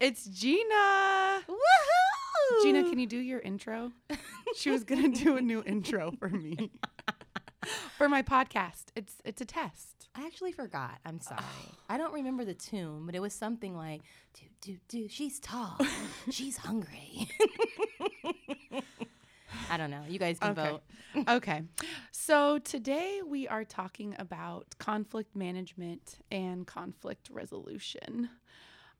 it's Gina. Woohoo! Gina, can you do your intro? She was gonna do a new intro for me for my podcast. It's it's a test. I actually forgot. I'm sorry. I don't remember the tune, but it was something like do do do. She's tall. She's hungry. I don't know. You guys can Okay. vote. Okay, so today we are talking about conflict management and conflict resolution.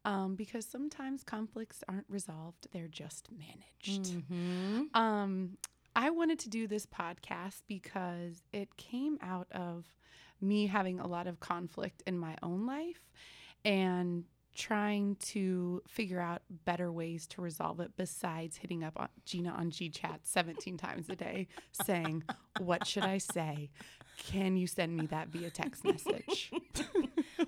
Um, because sometimes conflicts aren't resolved, they're just managed. Mm-hmm. Um, I wanted to do this podcast because it came out of me having a lot of conflict in my own life and trying to figure out better ways to resolve it besides hitting up on Gina on GChat 17 times a day saying, What should I say? Can you send me that via text message?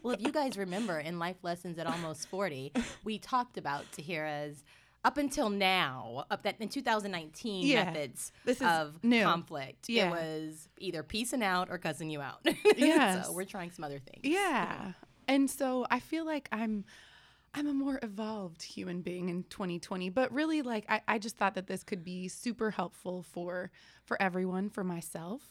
Well, if you guys remember in Life Lessons at Almost 40, we talked about Tahira's up until now, up that in 2019 Yeah. methods of new. conflict. Yeah. It was either peacing out or cussing you out. Yes. so we're trying some other things. Yeah. And so I feel like I'm I'm a more evolved human being in 2020. But really like I, I just thought that this could be super helpful for for everyone, for myself.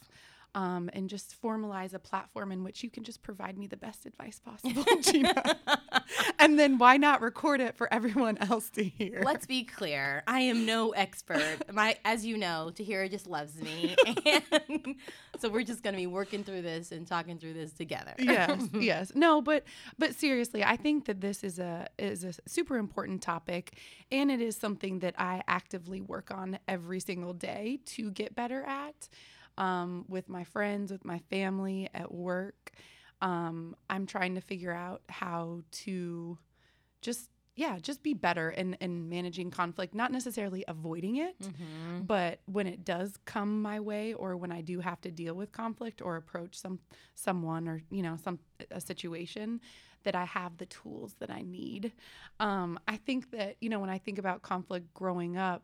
Um, and just formalize a platform in which you can just provide me the best advice possible, Gina. and then why not record it for everyone else to hear? Let's be clear. I am no expert. My, as you know, Tahira just loves me, and so we're just going to be working through this and talking through this together. yes yes no but but seriously i think that this is a is a super important topic and it is something that i actively work on every single day to get better at um, with my friends with my family at work um, i'm trying to figure out how to just yeah just be better in, in managing conflict not necessarily avoiding it Mhm. but when it does come my way or when i do have to deal with conflict or approach some someone or you know some a situation that i have the tools that i need um, i think that you know when i think about conflict growing up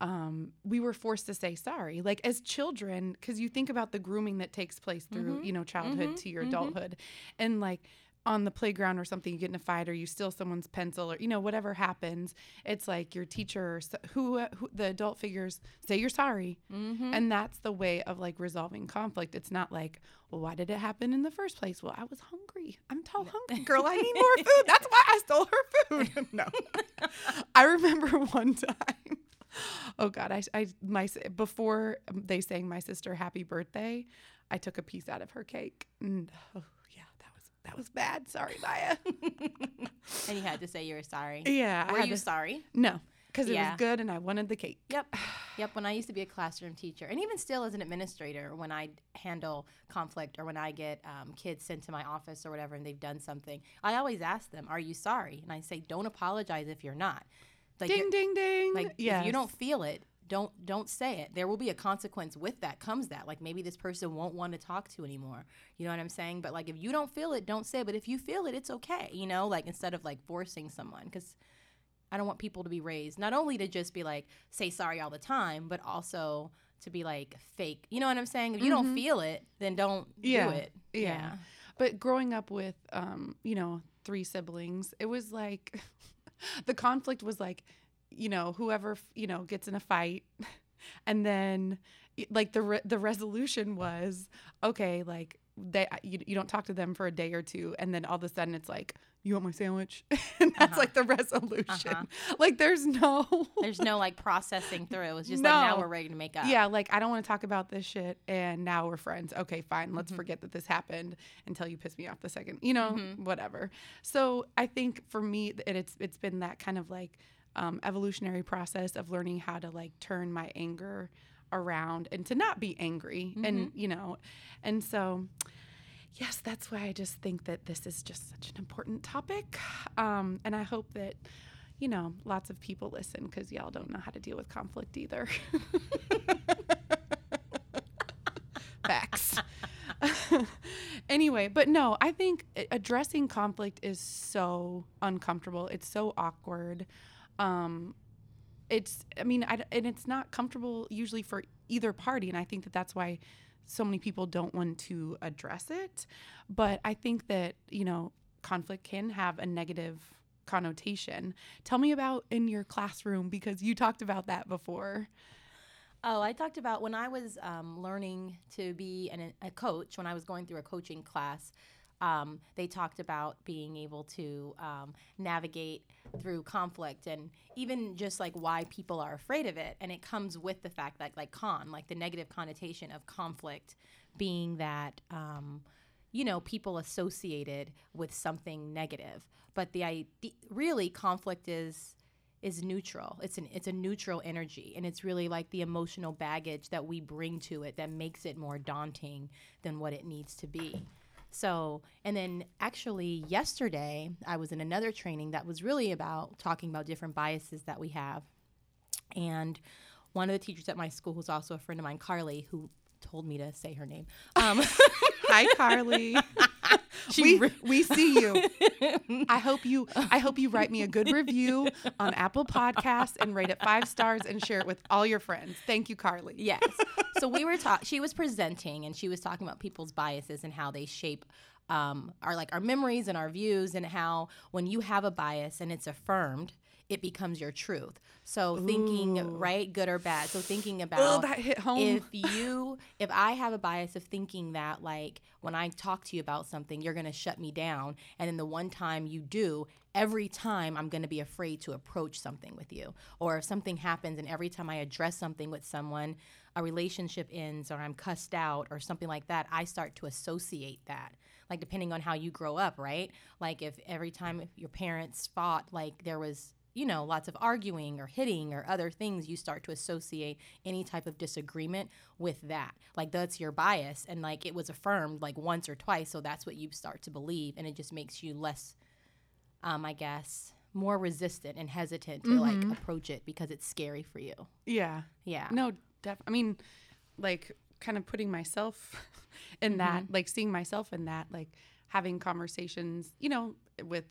um, we were forced to say sorry. Like as children because you think about the grooming that takes place through Mhm. you know childhood Mhm. to your Mhm. adulthood. And like on the playground or something you get in a fight or you steal someone's pencil or you know whatever happens it's like your teacher who, who the adult figures say you're sorry. Mhm. and that's the way of like resolving conflict. It's not like well why did it happen in the first place? Well i was hungry. I'm so hungry. Girl i need more food. That's why i stole her food. No. I remember one time oh god i, I my before they sang my sister happy birthday i took a piece out of her cake and oh yeah that was that was bad sorry Naya. and you had to say you were sorry. yeah I Were you to- sorry? no because it Yeah. was good and i wanted the cake Yep. Yep. When I used to be a classroom teacher, and even still as an administrator, when I handle conflict or when I get um, kids sent to my office or whatever and they've done something, I always ask them, Are you sorry? And I say, Don't apologize if you're not. Like, ding ding ding like yes. if you don't feel it, don't don't say it. There will be a consequence with that. Comes that like maybe this person won't want to talk to anymore. You know what I'm saying? But like if you don't feel it, don't say. it. But if you feel it, it's okay. You know, like instead of like forcing someone because I don't want people to be raised not only to just be like say sorry all the time, but also to be like fake. You know what I'm saying? If you don't Mhm. feel it, then don't Yeah, do it. yeah. But growing up with, um, you know, three siblings, it was like the conflict was like, you know, whoever you know gets in a fight, and then like the re- the resolution was okay, like they you, you don't talk to them for a day or two, and then all of a sudden it's like you want my sandwich, and that's Uh-huh. like the resolution. Uh-huh. Like there's no There's no like processing through. It was just like now we're ready to make up. Yeah, like I don't want to talk about this shit, and now we're friends. Okay, fine. Let's Mhm. forget that this happened until you piss me off the second. You know, Mhm. whatever. So I think for me, it, it's it's been that kind of like um, evolutionary process of learning how to like turn my anger around and to not be angry, and you know, and so. Yes, that's why I just think that this is just such an important topic. Um, and I hope that, you know, lots of people listen because y'all don't know how to deal with conflict either. Facts. anyway, but no, I think addressing conflict is so uncomfortable. It's so awkward. Um, it's, I mean, I, and it's not comfortable usually for either party and i think that that's why so many people don't want to address it. But i think that you know conflict can have a negative connotation. Tell me about in your classroom because you talked about that before. Oh, I talked about when I was um, learning to be an, a coach, when I was going through a coaching class, um, they talked about being able to um, navigate through conflict and even just like why people are afraid of it. And it comes with the fact that, like, con, like the negative connotation of conflict being that, um, you know, people associated with something negative. But the idea, really, conflict is is neutral. It's an it's a neutral energy and it's really like the emotional baggage that we bring to it that makes it more daunting than what it needs to be. So, and then actually yesterday I was in another training that was really about talking about different biases that we have. And one of the teachers at my school who's also a friend of mine, Carly, who told me to say her name. Um, Hi, Carly. we, we see you. I hope you I hope you write me a good review on Apple Podcasts and rate it five stars and share it with all your friends. Thank you, Carly. Yes. So we were talking. She was presenting and she was talking about people's biases and how they shape um, our like our memories and our views and how when you have a bias and it's affirmed it becomes your truth. So thinking Ooh. right, good or bad. So thinking about Oh, that hit home. if you if I have a bias of thinking that like when I talk to you about something, you're gonna shut me down, and then the one time you do, every time I'm gonna be afraid to approach something with you. Or if something happens and every time I address something with someone, a relationship ends or I'm cussed out or something like that, I start to associate that. Like depending on how you grow up, right? Like if every time your parents fought, like there was you know, lots of arguing or hitting or other things, you start to associate any type of disagreement with that. Like that's your bias. And like it was affirmed like once or twice. So that's what you start to believe. And it just makes you less, um, I guess, more resistant and hesitant to Mm-hmm. like approach it because it's scary for you. yeah. Yeah. No, def- I mean, like, kind of putting myself in that, like, seeing myself in that, like, having conversations, you know, with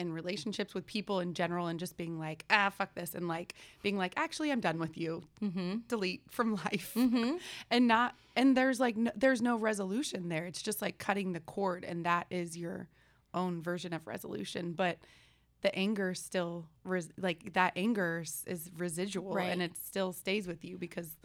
in relationships with people in general, and just being like, ah, fuck this, and like being like, actually, I'm done with you. Mm-hmm. Delete from life, Mm-hmm. and not, and there's like, no, there's no resolution there. It's just like cutting the cord, and that is your own version of resolution, but. The anger still, res- like that anger is residual, Right. and it still stays with you because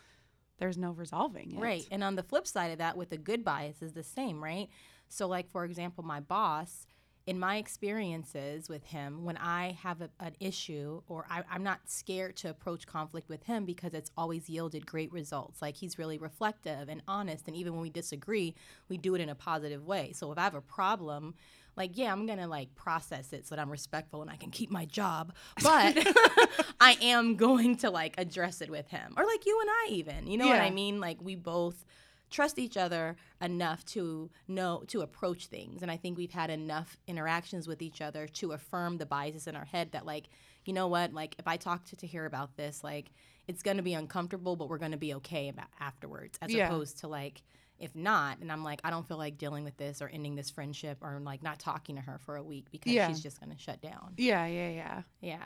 there's no resolving it. Right. And on the flip side of that, with a good bias, is the same, right? So, like, for example, my boss, in my experiences with him, when I have a, an issue or I, I'm not scared to approach conflict with him because it's always yielded great results. Like, he's really reflective and honest. And even when we disagree, we do it in a positive way. So, if I have a problem, like yeah i'm gonna like process it so that i'm respectful and i can keep my job but i am going to like address it with him or like you and i even you know what i mean like we both trust each other enough to know to approach things and i think we've had enough interactions with each other to affirm the biases in our head that like you know what like if i talk to Tahir about this like it's going to be uncomfortable but we're going to be okay about afterwards as Yeah. opposed to like if not and i'm like i don't feel like dealing with this or ending this friendship or like not talking to her for a week because Yeah. she's just going to shut down Yeah, yeah, yeah. yeah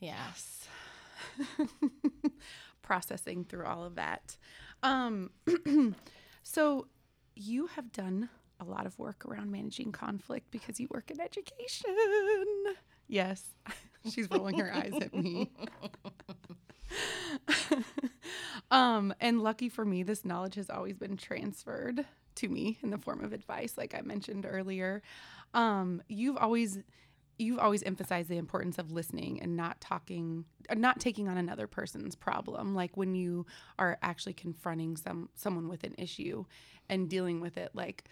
yeah Yes. Processing through all of that. Um, so you have done a lot of work around managing conflict because you work in education. Yes. She's rolling her eyes at me. um, and lucky for me, this knowledge has always been transferred to me in the form of advice, like I mentioned earlier. Um, you've always you've always emphasized the importance of listening and not talking uh, not taking on another person's problem. Like when you are actually confronting some someone with an issue and dealing with it like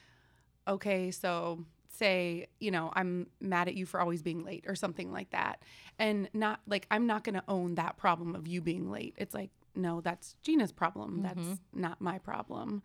okay so say you know i'm mad at you for always being late or something like that. And not like i'm not going to own that problem of you being late. It's like no that's gina's problem. That's not my problem.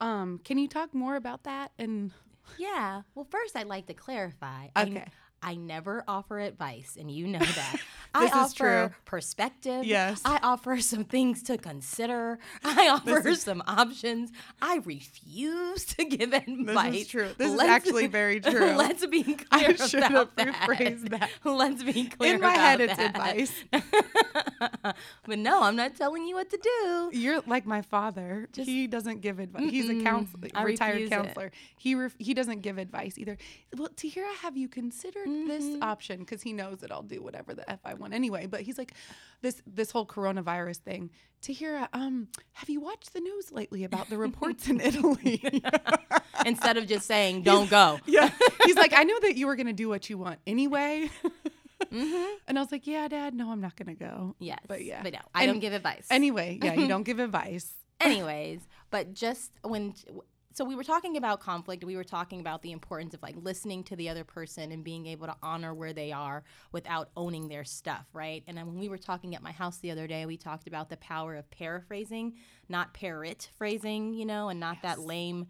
Um can you talk more about that and yeah. Well first i'd like to clarify. Okay. I never offer advice, and you know that. I is offer true. perspective. Yes. I offer some things to consider. I offer is- some options. I refuse to give advice. This is true. This is Let's- actually very true. Let's be clear I should have about that. rephrased that. Let's be clear. In my head, it's advice. but no, I'm not telling you what to do. You're like my father. Just- he doesn't give advice. He's a counselor, I retired refuse it. counselor. He ref- he doesn't give advice either. Well, Tahira, have you considered this Mm-hmm. option? Because he knows that I'll do whatever the f I want anyway. But he's like, this this whole coronavirus thing. Tahira, um, have you watched the news lately about the reports in Italy? Instead of just saying, don't go. yeah, he's like, I know that you were gonna do what you want anyway. Mm-hmm. And I was like, Yeah, Dad, no, I'm not gonna go. Yes. But yeah. But no, I And don't give advice. Anyway, yeah, you don't give advice. anyways but just when so we were talking about conflict we were talking about the importance of like listening to the other person and being able to honor where they are without owning their stuff right? And then when we were talking at my house the other day we talked about the power of paraphrasing not parrot phrasing you know and not that lame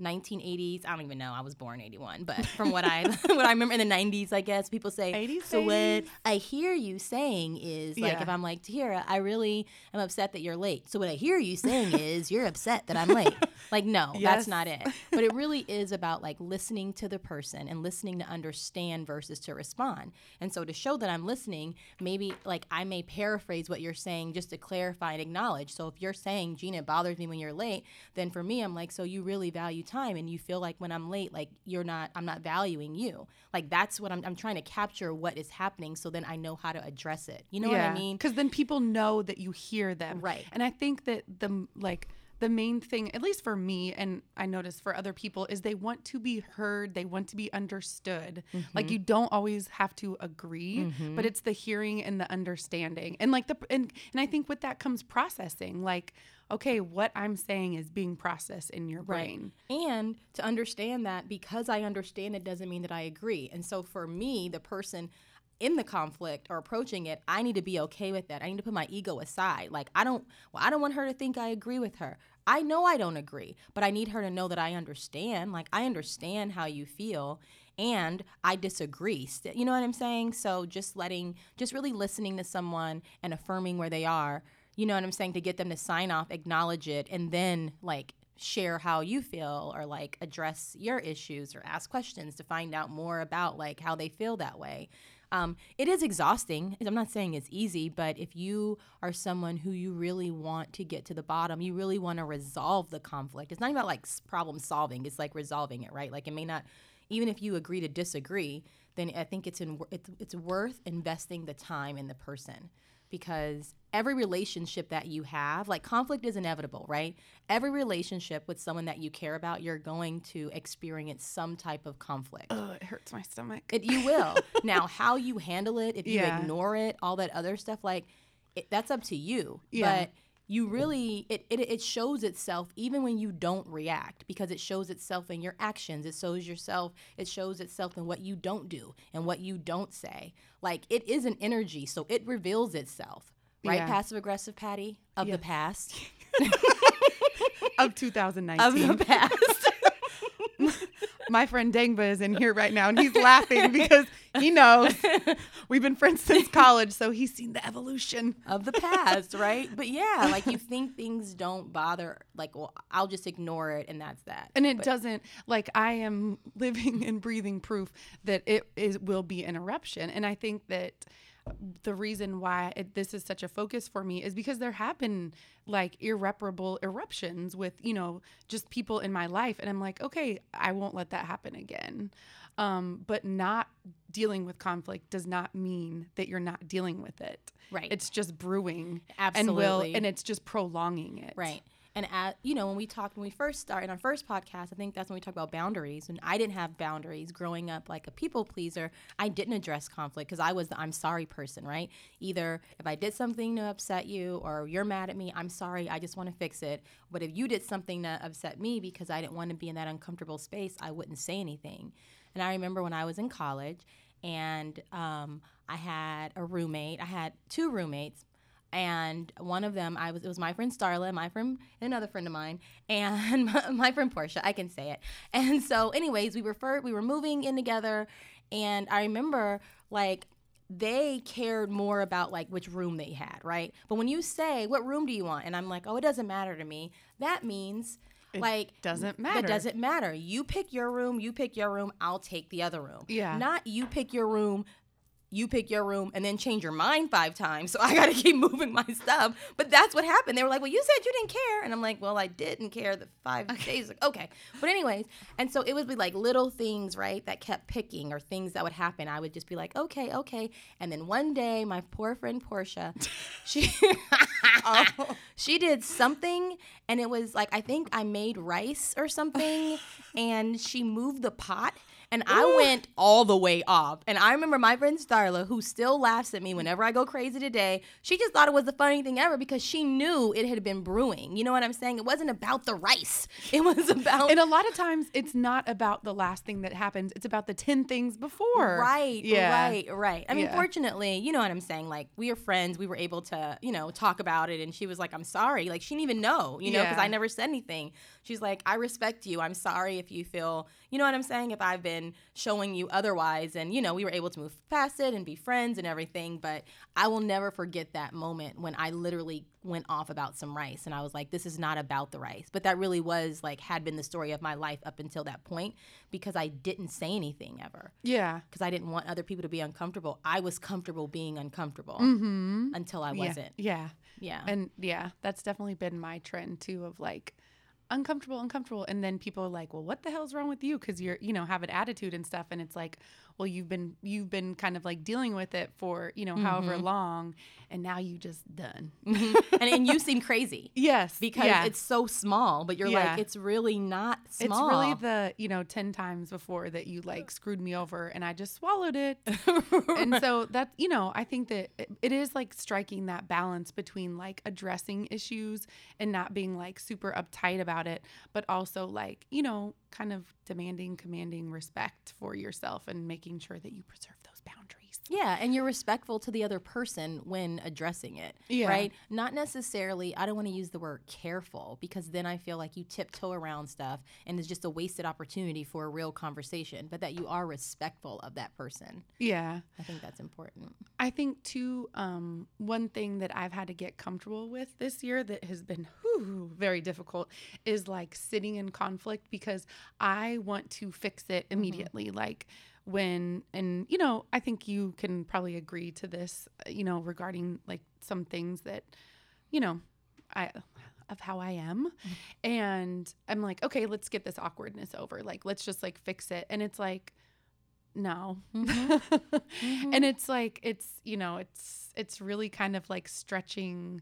1980s. I don't even know. I was born 81, but from what I what I remember in the 90s, I guess people say. 80s, so what I hear you saying is like Yeah. if I'm like Tahira, I really am upset that you're late. So what I hear you saying is you're upset that I'm late. Like no, Yes. that's not it. But it really is about like listening to the person and listening to understand versus to respond. And so to show that I'm listening, maybe like I may paraphrase what you're saying just to clarify and acknowledge. So if you're saying Gina it bothers me when you're late, then for me I'm like so you really value time and you feel like when I'm late like you're not I'm not valuing you. Like that's what I'm I'm trying to capture what is happening so then I know how to address it. You know what I mean? Because then people know that you hear them. Right. And I think that the like the main thing, at least for me, and I notice for other people, is they want to be heard. They want to be understood. Like Mm-hmm. you don't always have to agree, but it's the hearing and the understanding. And like the and and I think with that comes processing. Like, okay, what I'm saying is being processed in your brain. And to understand that because I understand it doesn't mean that I agree. And so for me, the person in the conflict or approaching it, I need to be okay with that. I need to put my ego aside. Like I don't well, I don't want her to think I agree with her. I know I don't agree, but I need her to know that I understand. Like I understand how you feel and I disagree. You know what I'm saying? So just letting just really listening to someone and affirming where they are you know what I'm saying, to get them to sign off, acknowledge it, and then like share how you feel or like address your issues or ask questions to find out more about like how they feel that way. Um, it is exhausting. I'm not saying it's easy, but if you are someone who you really want to get to the bottom, you really want to resolve the conflict. It's not about like problem solving. It's like resolving it, right? Like it may not, even if you agree to disagree, then I think it's in it's, it's worth investing the time in the person because every relationship that you have, like conflict is inevitable, right? Every relationship with someone that you care about, you're going to experience some type of conflict. Oh, it hurts my stomach. It, you will. now, how you handle it, if you Yeah. ignore it, all that other stuff, like it, that's up to you. Yeah. But you really, it, it, it shows itself even when you don't react because it shows itself in your actions. It shows yourself, it shows itself in what you don't do and what you don't say. Like it is an energy, so it reveals itself. Right, Yeah. passive aggressive Patty of Yeah. the past. of 2019. of the past. My friend Dangba is in here right now and he's laughing because he knows we've been friends since college, so he's seen the evolution. of the past, right? But yeah, like you think things don't bother, like, well, I'll just ignore it and that's that. And it But- doesn't like I am living and breathing proof that it is will be an eruption. And I think that the reason why it, this is such a focus for me is because there have been like irreparable eruptions with you know just people in my life and i'm like okay i won't let that happen again um, but not dealing with conflict does not mean that you're not dealing with it Right. it's just brewing and Absolutely. will and it's just prolonging it Right. And at you know when we talked when we first started our first podcast, I think that's when we talked about boundaries. And I didn't have boundaries growing up like a people pleaser. I didn't address conflict because I was the I'm sorry person, right? Either if I did something to upset you or you're mad at me, I'm sorry, I just want to fix it. But if you did something to upset me because I didn't want to be in that uncomfortable space, I wouldn't say anything. And I remember when I was in college and um, I had a roommate. I had two roommates and one of them I was it was my friend Starla, my friend and another friend of mine, and my, my friend Portia. I can say it. And so, anyways, we were we were moving in together, And I remember like they cared more about like which room they had, right? But when you say, "What room do you want?" and I'm like, "Oh, it doesn't matter to me." That means like doesn't matter. It doesn't matter. You pick your room, you pick your room, I'll take the other room. Yeah. Not you pick your room, you pick your room and then change your mind five times. So I got to keep moving my stuff. But that's what happened. They were like, well, you said you didn't care. And I'm like, well, I didn't care the five days ago. Okay. But, anyways, and so it would be like little things, right, that kept picking or things that would happen. I would just be like, okay, okay. And then one day, my poor friend Portia, she. oh. She did something, and it was like I think I made rice or something, and she moved the pot, and I went all the way off. And I remember my friend Starla, who still laughs at me whenever I go crazy today, she just thought it was the funny thing ever because she knew it had been brewing. You know what I'm saying? It wasn't about the rice. It was about And a lot of times it's not about the last thing that happens. It's about the 10 things before. Right, Yeah. right, right. I mean, Yeah. fortunately, you know what I'm saying? Like, we are friends. We were able to, you know, talk about it. And she was like, I'm sorry. Like, she didn't even know, you know, because Yeah. I never said anything. She's like, I respect you. I'm sorry if you feel, you know what I'm saying? If I've been showing you otherwise. And, you know, we were able to move past it and be friends and everything. But I will never forget that moment when I literally went off about some rice. And I was like, this is not about the rice. But that really was like, had been the story of my life up until that point because I didn't say anything ever Yeah. because I didn't want other people to be uncomfortable. I was comfortable being uncomfortable mm-hmm. until I wasn't. Yeah. Yeah. And yeah, that's definitely been my trend too of like uncomfortable, uncomfortable. And then people are like, well, what the hell's wrong with you? Cause you're, you know, have an attitude and stuff. And it's like, well, you've been, you've been kind of like dealing with it for, you know, however Mm-hmm. long. And now you just done. and, and you seem crazy Yes. because yeah. it's so small, but you're Yeah. like, it's really not small. It's really the, you know, 10 times before that you like screwed me over and I just swallowed it. and so that, you know, I think that it, it is like striking that balance between like addressing issues and not being like super uptight about it, but also like, you know, kind of demanding, commanding respect for yourself and making sure that you preserve those boundaries. Yeah, and you're respectful to the other person when addressing it, Yeah. right? Not necessarily, I don't want to use the word careful because then I feel like you tiptoe around stuff and it's just a wasted opportunity for a real conversation, but that you are respectful of that person. Yeah. I think that's important. I think too, um, one thing that I've had to get comfortable with this year that has been whew, very difficult is like sitting in conflict because I want to fix it immediately. Like when, and you know, I think you can probably agree to this, uh, you know, regarding like some things that, you know, I of how I am. And I'm like, okay, let's get this awkwardness over. Like, let's just like fix it. And it's like, no. and it's like it's you know it's it's really kind of like stretching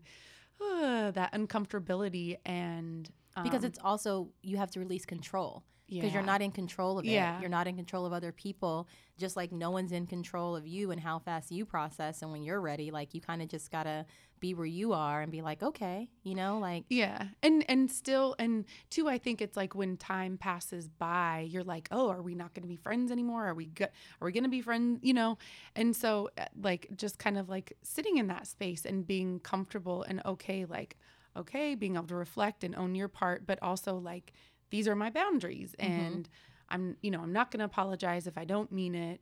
uh, that uncomfortability and because um, it's also you have to release control because you're not in control of it. Yeah. you're not in control of other people just like no one's in control of you and how fast you process and when you're ready like you kind of just gotta be where you are and be like okay you know like yeah and and still and two i think it's like when time passes by you're like oh are we not going to be friends anymore? Are we good are we going to be friends? You know? And so uh, like just kind of like sitting in that space and being comfortable and okay like okay being able to reflect and own your part but also like these are my boundaries. Mm-hmm. And i'm you know i'm not going to apologize if i don't mean it.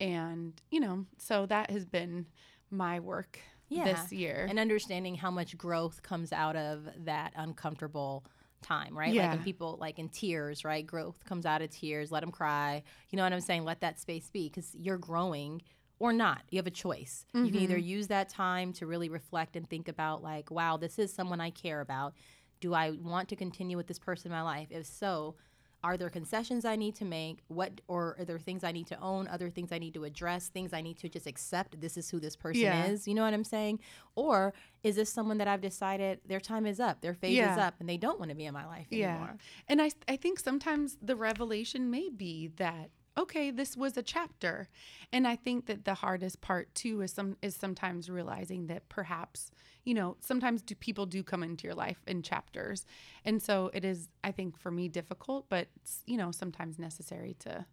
And you know so that has been my work yeah. this year. And understanding how much growth comes out of that uncomfortable time right? Like Yeah. when people like in tears right? Growth comes out of tears. Let them cry. You know what i'm saying? Let that space be because you're growing or not. You have a choice. You can either mm-hmm. use that time to really reflect and think about like wow this is someone i care about do i want to continue with this person in my life if so are there concessions I need to make? What or are there things I need to own? Other things I need to address? Things I need to just accept? This is who this person Yeah. is. You know what I'm saying? Or is this someone that I've decided their time is up, their phase is up, and they don't want to be in my life anymore? And I, I think sometimes the revelation may be that okay, this was a chapter, and I think that the hardest part too is some is sometimes realizing that perhaps you know sometimes do people do come into your life in chapters, and so it is I think for me difficult, but you know sometimes necessary to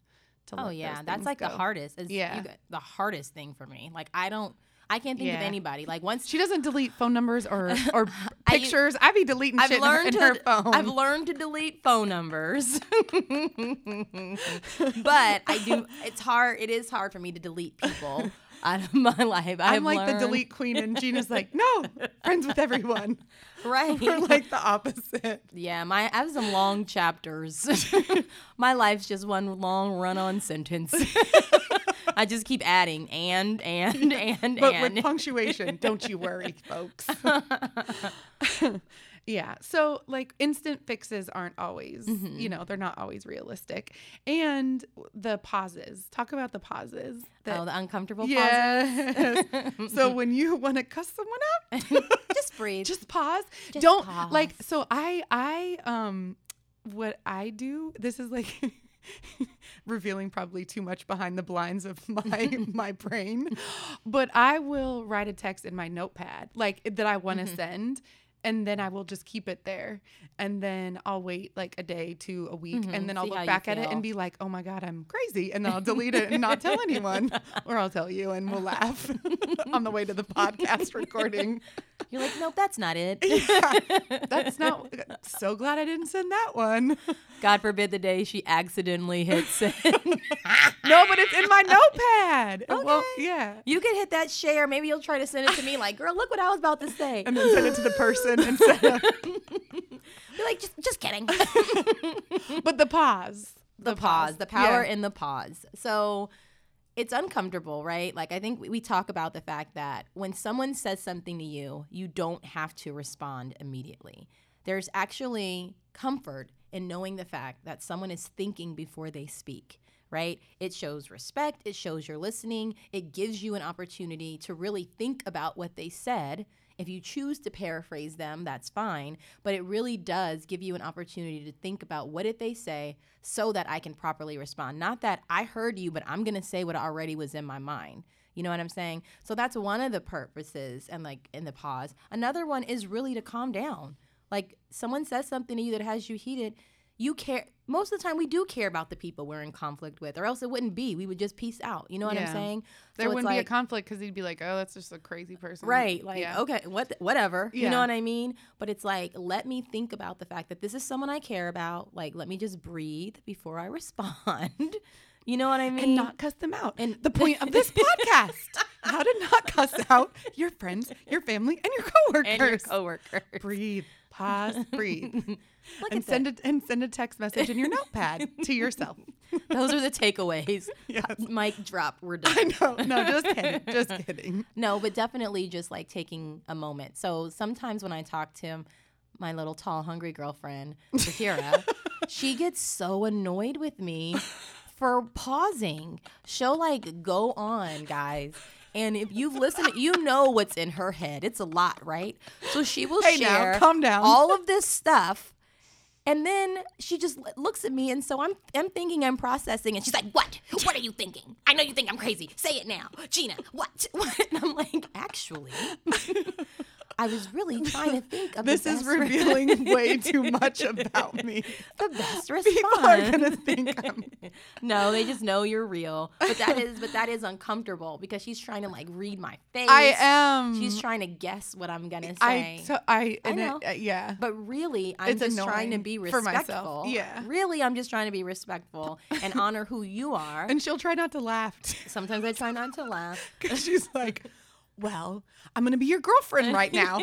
to Oh yeah, that's like the hardest. It's, Yeah. you the hardest thing for me. Like I don't, I can't think of anybody. Like once She doesn't delete phone numbers or or I- pictures. I, be deleting I've shit in her- learned in to her phone. I've learned to delete phone numbers. but I do it's hard it is hard for me to delete people out of my life. I'm I've like learned, the delete queen, and Gina's like, no, friends with everyone. right. We're like the opposite. Yeah, my I have some long chapters. my life's just one long run-on sentence. I just keep adding and and and But and. with punctuation, don't you worry, folks. yeah. So, like, instant fixes aren't always, Mm-hmm. you know, they're not always realistic. And the pauses. Talk about the pauses. that- oh, the uncomfortable pauses. yes. so, when you want to cuss someone out, Just breathe. just pause. Just don't pause. like so I I um what I do this is like revealing probably too much behind the blinds of my my brain but I will write a text in my notepad like that I want to Mm-hmm. send and then I will just keep it there and then I'll wait like a day to a week and then I'll Mm-hmm. See look back at it and be like oh my god I'm crazy and then I'll delete it and not tell anyone or I'll tell you and we'll laugh on the way to the podcast recording You're like, nope, that's not it. that's not. So glad I didn't send that one. God forbid the day she accidentally hits send. No, but it's in my notepad. Well, Okay. yeah. you could hit that share. Maybe you'll try to send it to me. Like, girl, look what I was about to say. And then send it to the person instead of. Be like, just, just kidding. But the pause. the pause, the power Yeah. in the pause. So it's uncomfortable, right? Like I think we- talk about the fact that when someone says something to you, you don't have to respond immediately. There's actually comfort in knowing the fact that someone is thinking before they speak. Right? It shows respect, it shows you're listening, it gives you an opportunity to really think about what they said. If you choose to paraphrase them, that's fine, but it really does give you an opportunity to think about what did they say so that I can properly respond. Not that I heard you, but I'm going to say what already was in my mind. You know what I'm saying? So that's one of the purposes and like in the pause. Another one is really to calm down. Like someone says something to you that has you heated, you care most of the time we do care about the people we're in conflict with or else it wouldn't be. We would just peace out. You know what I'm saying? There So wouldn't be a conflict because he'd be like, oh, that's just a crazy person. Right. Like, Yeah. okay, what whatever. You know what I mean? But it's like, let me think about the fact that this is someone I care about. Like, let me just breathe before I respond. you know what I mean? And not cuss them out. And- And the point of this podcast, how to not cuss out your friends, your family, and your coworkers. and your coworkers. breathe, pause, breathe, Look and send it and send a text message in your notepad to yourself. Those are the takeaways. Yes. Mic drop. We're done. I know. No, just kidding. Just kidding. No, but definitely just like taking a moment. So sometimes when I talk to my little tall, hungry girlfriend, Tahira, she gets so annoyed with me for pausing. She'll like go on, guys. And if you've listened, you know what's in her head. It's a lot, right? So she will Hey, now, share calm down. all of this stuff. And then she just looks at me, and so I'm I'm thinking I'm processing, and she's like, "What? What are you thinking? I know you think I'm crazy. Say it now, Gina. What? what? And I'm like, actually, I was really trying to think of This is revealing way too much about me. the best response. People are gonna think I'm no, they just know you're real. But that is but that is uncomfortable because she's trying to like read my face. I am. She's trying to guess what I'm gonna say. I I, know. It, uh, yeah. But really, I'm It's just trying to be for respectful. myself. Yeah. Really, I'm just trying to be respectful and honor who you are. And she'll try not to laugh Sometimes I try not to laugh. because she's like, "Well, I'm gonna be your girlfriend right now."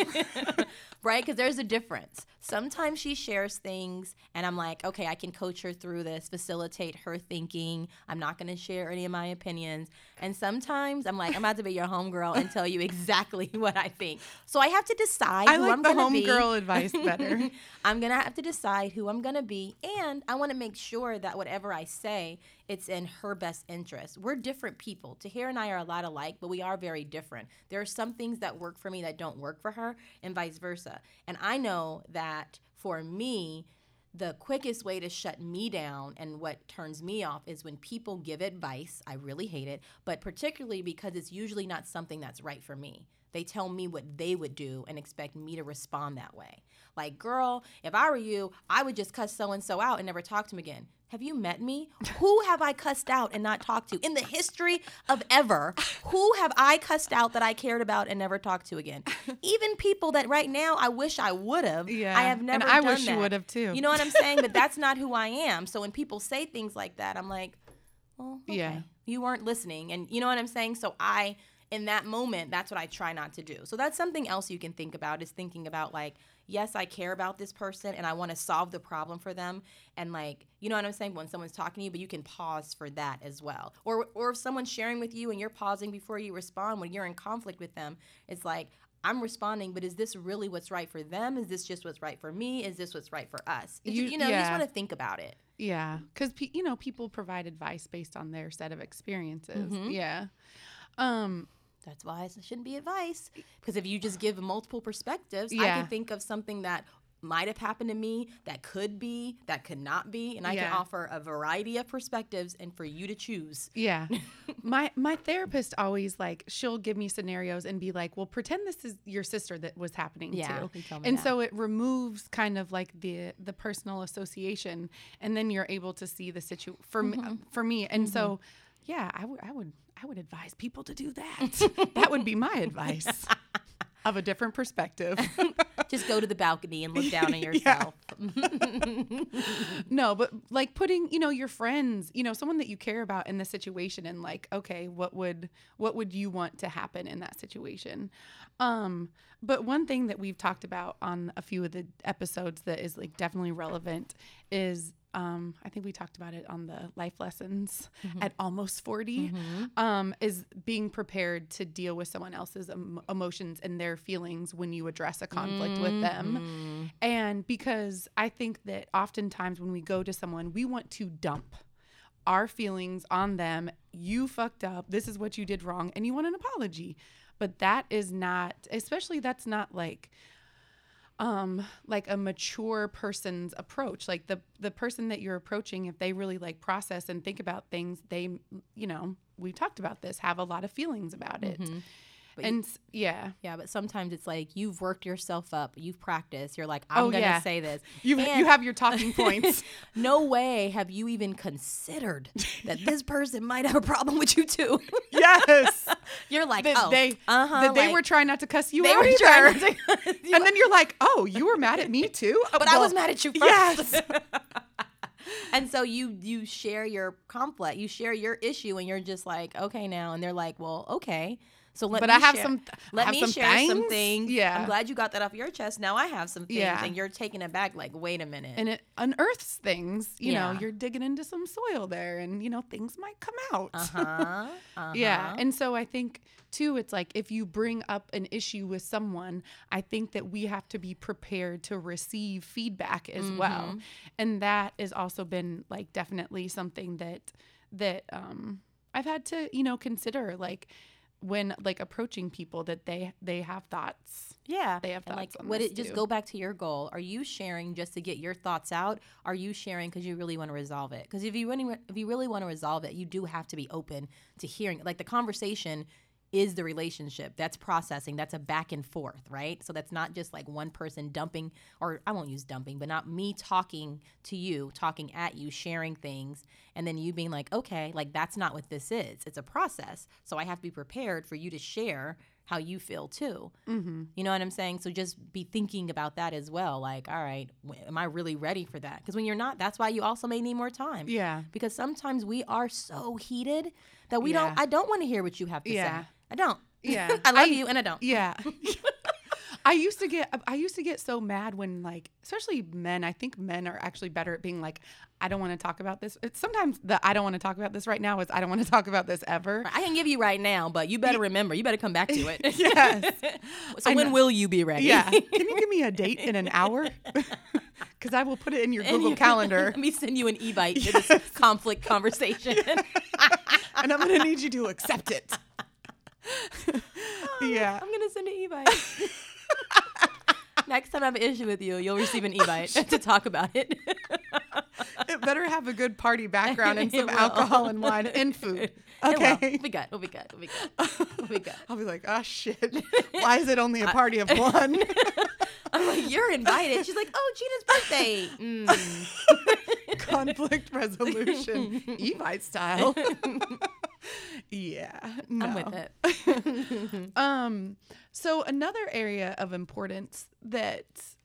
right? Because there's a difference. Sometimes she shares things, and I'm like, okay, I can coach her through this, facilitate her thinking. I'm not going to share any of my opinions. And sometimes I'm like, I'm about to be your homegirl and tell you exactly what I think. So I have to decide I who like I'm going to be. homegirl advice better. I'm gonna have to decide who I'm gonna be, and I want to make sure that whatever I say, it's in her best interest. We're different people. Tahir and I are a lot alike, but we are very different. There are some things that work for me that don't work for her, and vice versa. And I know that for me, the quickest way to shut me down and what turns me off is when people give advice. I really hate it, but particularly because it's usually not something that's right for me. They tell me what they would do and expect me to respond that way. Like, girl, if I were you, I would just cuss so and so out and never talk to him again. Have you met me? Who have I cussed out and not talked to in the history of ever? Who have I cussed out that I cared about and never talked to again? Even people that right now I wish I would have. Yeah. I have never. That. And I wish you would have too. You know what I'm saying? But that's not who I am. So when people say things like that, I'm like, well, okay. Yeah. you weren't listening, and you know what I'm saying. So I, in that moment, that's what I try not to do. So that's something else you can think about is thinking about like, yes, I care about this person and I want to solve the problem for them, and like, you know what I'm saying when someone's talking to you, but you can pause for that as well. Or or if someone's sharing with you and you're pausing before you respond when you're in conflict with them, it's like. I'm responding, but is this really what's right for them? Is this just what's right for me? Is this what's right for us? You- you know, you just want to think about it. Yeah, because pe- you know people provide advice based on their set of experiences. Mhm. Yeah. Um. That's why it shouldn't be advice. Because if you just give multiple perspectives, I can think of something that might have happened to me, that could be, that could not be, and I can offer a variety of perspectives and for you to choose. Yeah. my my therapist always like she'll give me scenarios and be like, "Well, pretend this is your sister that was happening Yeah, to." And that. so it removes kind of like the the personal association and then you're able to see the situ for me Mm-hmm. for me. And so yeah, I would I would I would advise people to do that. that would be my advice. Of a different perspective. Just go to the balcony and look down on yourself. No, but like putting, you know, your friends, you know, someone that you care about in the situation and like, okay, what would what would you want to happen in that situation? Um, but one thing that we've talked about on a few of the episodes that is like definitely relevant is um, I think we talked about it on the life lessons at almost 40 um, is being prepared to deal with someone else's em- emotions and their feelings when you address a conflict with them. And because I think that oftentimes when we go to someone, we want to dump our feelings on them. You fucked up. This is what you did wrong. And you want an apology. But that is not, especially that's not like, um like a mature person's approach. Like the the person that you're approaching if they really like process and think about things they you know we talked about this have a lot of feelings about it But and s- yeah Yeah, but sometimes it's like you've worked yourself up, you've practiced, you're like, I'm Oh, gonna yeah. say this. you you have your talking points no way have you even considered that this person might have a problem with you too. yes You're like, that oh, they uh-huh, that they were trying not to cuss you they out were either. trying to- and then you're like oh you were mad at me too but I was mad at you first. yes and so you you share your conflict, you share your issue, and you're just like, okay, now, and they're like, well, okay. So let But me I have share- some- Let have me some share some things. things. Yeah. I'm glad you got that off your chest. Now I have some things, Yeah. and you're taking it back. Like, wait a minute. and it unearths things you know you're digging into some soil there and you know things might come out uh huh. Uh-huh. Yeah. And so I think too, it's like if you bring up an issue with someone, I think that we have to be prepared to receive feedback as well. Mm-hmm. And that has also been like definitely something that that um I've had to, you know, consider like when like approaching people that they they have thoughts. Yeah, They have and like thoughts on what this it just too. go back to your goal. Are you sharing just to get your thoughts out? Are you sharing because you really want to resolve it? Because if you really if you really want to resolve it, you do have to be open to hearing. Like the conversation is the relationship. That's processing. That's a back and forth, right? So that's not just like one person dumping, or I won't use dumping, but not me talking to you, talking at you, sharing things, and then you being like, okay, like that's not what this is. It's a process. So I have to be prepared for you to share how you feel too. Mm-hmm. You know what I'm saying? So just be thinking about that as well. Like, all right, am I really ready for that? Because when you're not, that's why you also may need more time. Yeah. Because sometimes we are so heated that we Yeah. don't. I don't want to hear what you have to Yeah. say. I don't. Yeah. I love I- you, and I don't. Yeah. I used to get I used to get so mad when like especially men I think men are actually better at being like I don't want to talk about this. It's sometimes the I don't want to talk about this right now is I don't want to talk about this ever. I can give you right now, but you better remember. You better come back to it. Yes. so I when know. will you be ready? Yeah. Can you give me a date in an hour? Cuz I will put it in your And Google you- Calendar Let me send you an Evite to this conflict conversation. and I'm going to need you to accept it. yeah. I'm gonna send an Evite. Next time I have an issue with you, you'll receive an Evite to talk about it. It better have a good party background and some alcohol and wine and food. Okay. We'll be good. We'll be good. We'll be good. We'll be good. I'll be like, oh shit. Why is it only a party of one? I'm like, you're invited. She's like, oh, Gina's birthday. Mm. Conflict resolution, Evite style. yeah, no. I'm with it. Um, so another area of importance that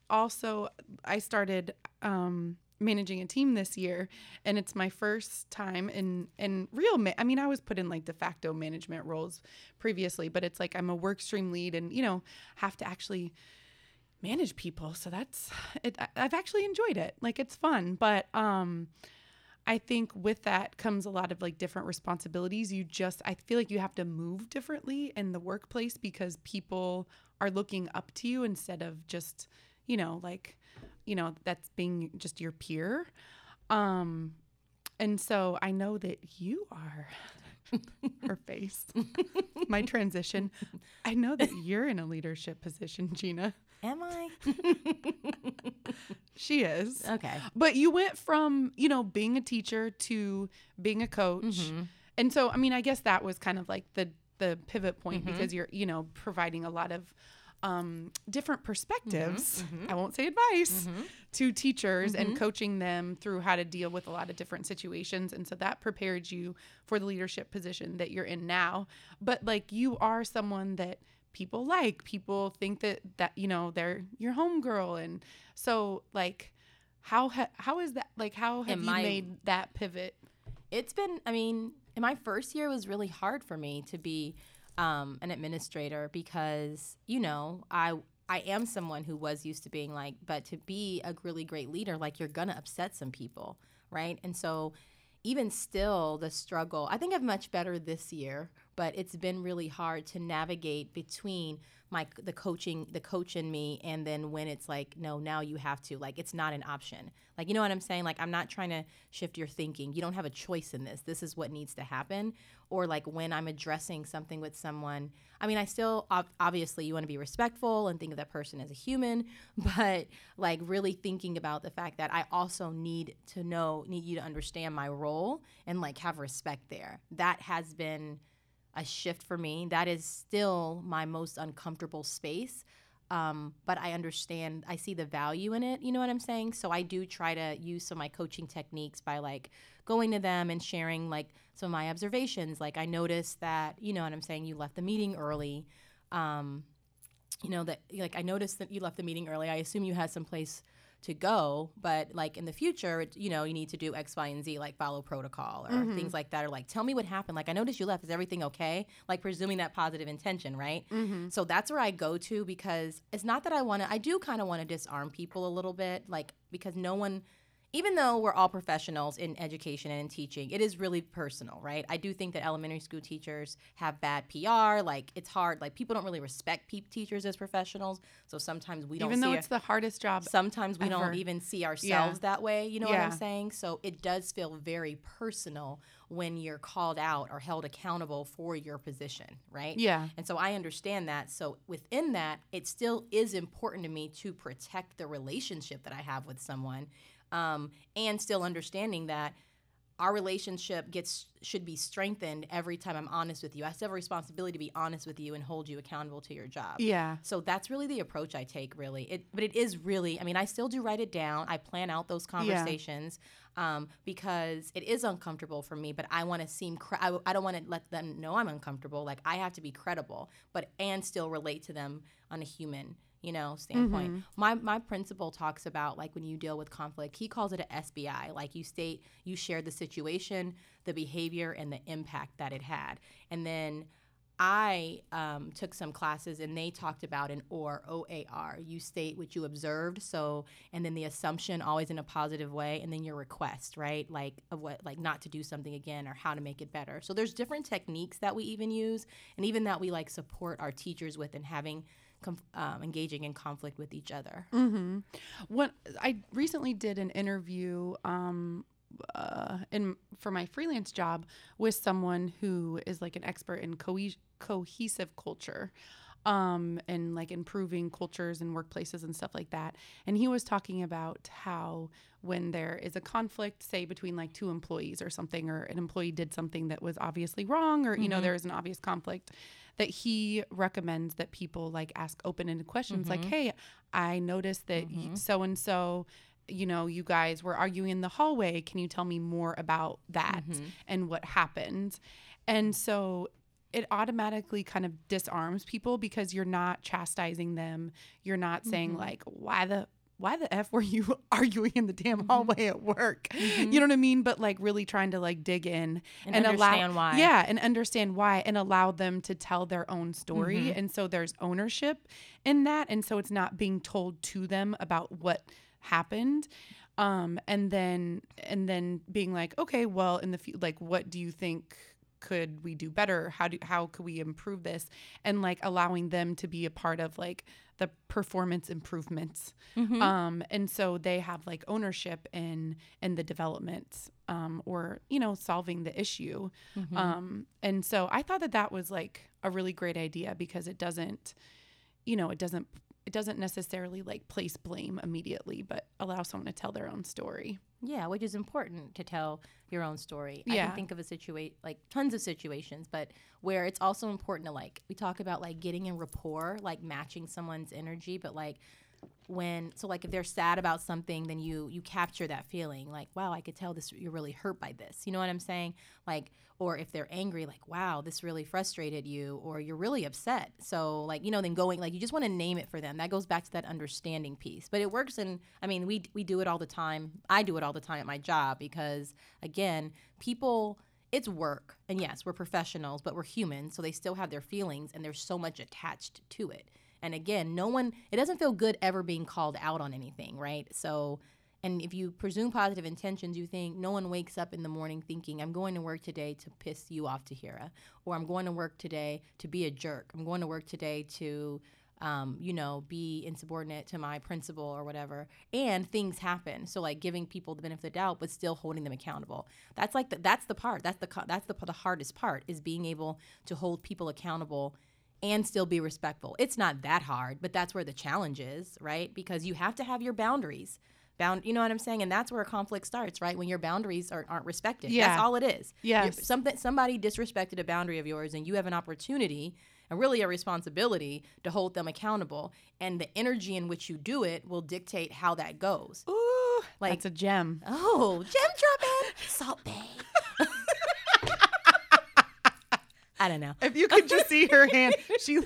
also I started um, managing a team this year, and it's my first time in in real. Ma- I mean, I was put in like de facto management roles previously, but it's like I'm a work stream lead, and you know have to actually manage people. So that's it. I've actually enjoyed it. Like it's fun, but um. I think with that comes a lot of like different responsibilities. You just, I feel like you have to move differently in the workplace because people are looking up to you instead of just, you know, like, you know, that's being just your peer. Um, and so I know that you are her face, my transition. I know that you're in a leadership position, Gina. Am I? She is. Okay. But you went from, you know, being a teacher to being a coach. Mm-hmm. And so, I mean, I guess that was kind of like the the pivot point Mm-hmm. because you're, you know, providing a lot of um, different perspectives. Mm-hmm. I won't say advice to teachers and coaching them through how to deal with a lot of different situations. And so that prepared you for the leadership position that you're in now. But like you are someone that people like, people think that that you know they're your homegirl, and so like how ha- how is that like how have In you my- made that pivot? it's been i mean in my first year was really hard for me to be um, an administrator because you know i i am someone who was used to being like but to be a really great leader like you're gonna upset some people right? And so even still the struggle i think i'm much better this year but it's been really hard to navigate between my the coaching the coach in me and then when it's like no now you have to like it's not an option. Like you know what i'm saying? Like i'm not trying to shift your thinking. You don't have a choice in this. This is what needs to happen. Or like when i'm addressing something with someone i mean i still obviously you want to be respectful and think of that person as a human but like really thinking about the fact that i also need to know need you to understand my role and like have respect there. That has been a shift for me. That is still my most uncomfortable space. Um, but I understand, I see the value in it. You know what I'm saying? So I do try to use some of my coaching techniques by like going to them and sharing like some of my observations. Like I noticed that, you know what I'm saying, you left the meeting early. Um, you know, that like I noticed that you left the meeting early. I assume you had some place to go, but like in the future, you know, you need to do X, Y, and Z, like follow protocol or mm-hmm. things like that, or like tell me what happened. Like I noticed you left. Is everything okay? Like presuming that positive intention, right? Mm-hmm. So that's where I go to because it's not that I want to. I do kind of want to disarm people a little bit, like because no one. Even though we're all professionals in education and in teaching, it is really personal, right? I do think that elementary school teachers have bad PR. Like it's hard. Like people don't really respect pe- teachers as professionals. So sometimes we don't Even though it's the hardest job. sometimes we ever. don't even see ourselves that way you know what i'm saying so it does feel very personal when you're called out or held accountable for your position right Yeah. and so i understand that so within that it still is important to me to protect the relationship that i have with someone um, and still understanding that our relationship gets should be strengthened every time I'm honest with you. I still have a responsibility to be honest with you and hold you accountable to your job. Yeah. So that's really the approach I take, really. It, but it is really, I mean, I still do write it down. I plan out those conversations um, because it is uncomfortable for me. But I want to seem, cre- I, I don't want to let them know I'm uncomfortable. Like I have to be credible, but and still relate to them on a human. You know, standpoint. My my principal talks about like when you deal with conflict, he calls it a SBI. Like you state, you share the situation, the behavior, and the impact that it had, and then I um, took some classes and they talked about an OR, O A R. You state what you observed, so and then the assumption always in a positive way, and then your request, right? Like of what, like not to do something again or how to make it better. So there's different techniques that we even use, and even that we like support our teachers with and having. Conf- um, engaging in conflict with each other. Mm-hmm. What I recently did an interview um, uh, in for my freelance job with someone who is like an expert in cohe- cohesive culture. um, and like improving cultures and workplaces and stuff like that. And he was talking about how when there is a conflict, say between like two employees or something, or an employee did something that was obviously wrong, or you know there is an obvious conflict, that he recommends that people like ask open-ended questions like, mm-hmm. "Hey, I noticed that so and so." You know, you guys were arguing in the hallway. Can you tell me more about that mm-hmm. and what happened? And so it automatically kind of disarms people because you're not chastising them. You're not saying Mm-hmm. like, why the why the f were you arguing in the damn Mm-hmm. hallway at work? You know what I mean? But like really trying to like dig in And understand allow why. Yeah, and understand why and allow them to tell their own story. Mm-hmm. And so there's ownership in that and so it's not being told to them about what happened um and then and then being like okay well in the fu- like what do you think could we do better how do how could we improve this and like allowing them to be a part of like the performance improvements. Um and so they have like ownership in in the development um or you know solving the issue. Um and so i thought that that was like a really great idea because it doesn't you know it doesn't it doesn't necessarily like place blame immediately but allow someone to tell their own story Yeah, which is important to tell your own story. I Yeah. can think of a situation, like tons of situations, but where it's also important to like, we talk about like getting in rapport, like matching someone's energy, but like when, so like if they're sad about something, then you, you capture that feeling like, wow, I could tell this, you're really hurt by this. You know what I'm saying? Like, or if they're angry, like, wow, this really frustrated you, or you're really upset. So, like, you know, then going, like, you just want to name it for them. That goes back to that understanding piece. But it works and I mean, we, we do it all the time. I do it all the time at my job because, again, people, it's work. And yes, we're professionals, but we're humans. So they still have their feelings and there's so much attached to it. And again, no one, it doesn't feel good ever being called out on anything, right? So, and if you presume positive intentions, you think no one wakes up in the morning thinking, I'm going to work today to piss you off, Tahira, or I'm going to work today to be a jerk. I'm going to work today to, um, you know, be insubordinate to my principal or whatever. And things happen. So like giving people the benefit of the doubt, but still holding them accountable. That's like the, that's the part. That's the that's the the hardest part is being able to hold people accountable and still be respectful. It's not that hard, but that's where the challenge is, right? Because you have to have your boundaries. Bound, you know what I'm saying, and that's where a conflict starts, right? When your boundaries are, aren't respected. Yeah. That's all it is. You're- something somebody disrespected a boundary of yours, and you have an opportunity and really a responsibility to hold them accountable. And the energy in which you do it will dictate how that goes. ooh Like- that's a gem Oh, gem dropping, Salt Bae. I don't know. if you could just see her hand she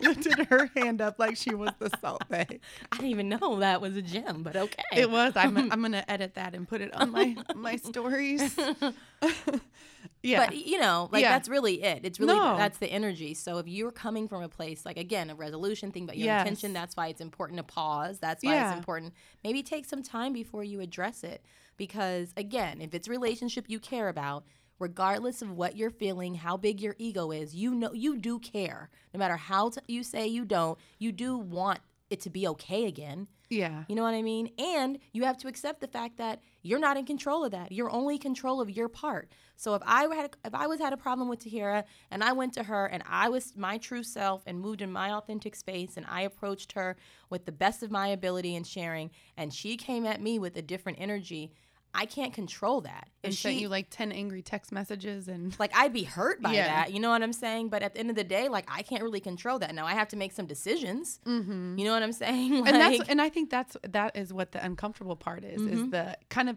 lifted her hand up like she was the Salt Bae I didn't even know that was a gem, but okay. it was i'm, I'm gonna edit that and put it on my my stories yeah But you know, like Yeah. that's really it. It's really No. that's the energy. So if you're coming from a place like again a resolution, thing about your Yes. intention. That's why it's important to pause. That's why Yeah. it's important. Maybe take some time before you address it because again, if it's a relationship you care about, regardless of what you're feeling, how big your ego is, you know you do care. No matter how t- you say you don't, you do want it to be okay again. yeah You know what I mean? And you have to accept the fact that you're not in control of that. You're only control of your part. So if I had if I was had a problem with Tahira and I went to her and I was my true self and moved in my authentic space and I approached her with the best of my ability and sharing and she came at me with a different energy, I can't control that. and If sent you like 10 angry text messages and like I'd be hurt by Yeah. that, you know what I'm saying? But at the end of the day, like I can't really control that. Now I have to make some decisions. You know what I'm saying? Mm-hmm. and that's and I think that's that is what the uncomfortable part is Mm-hmm. is the kind of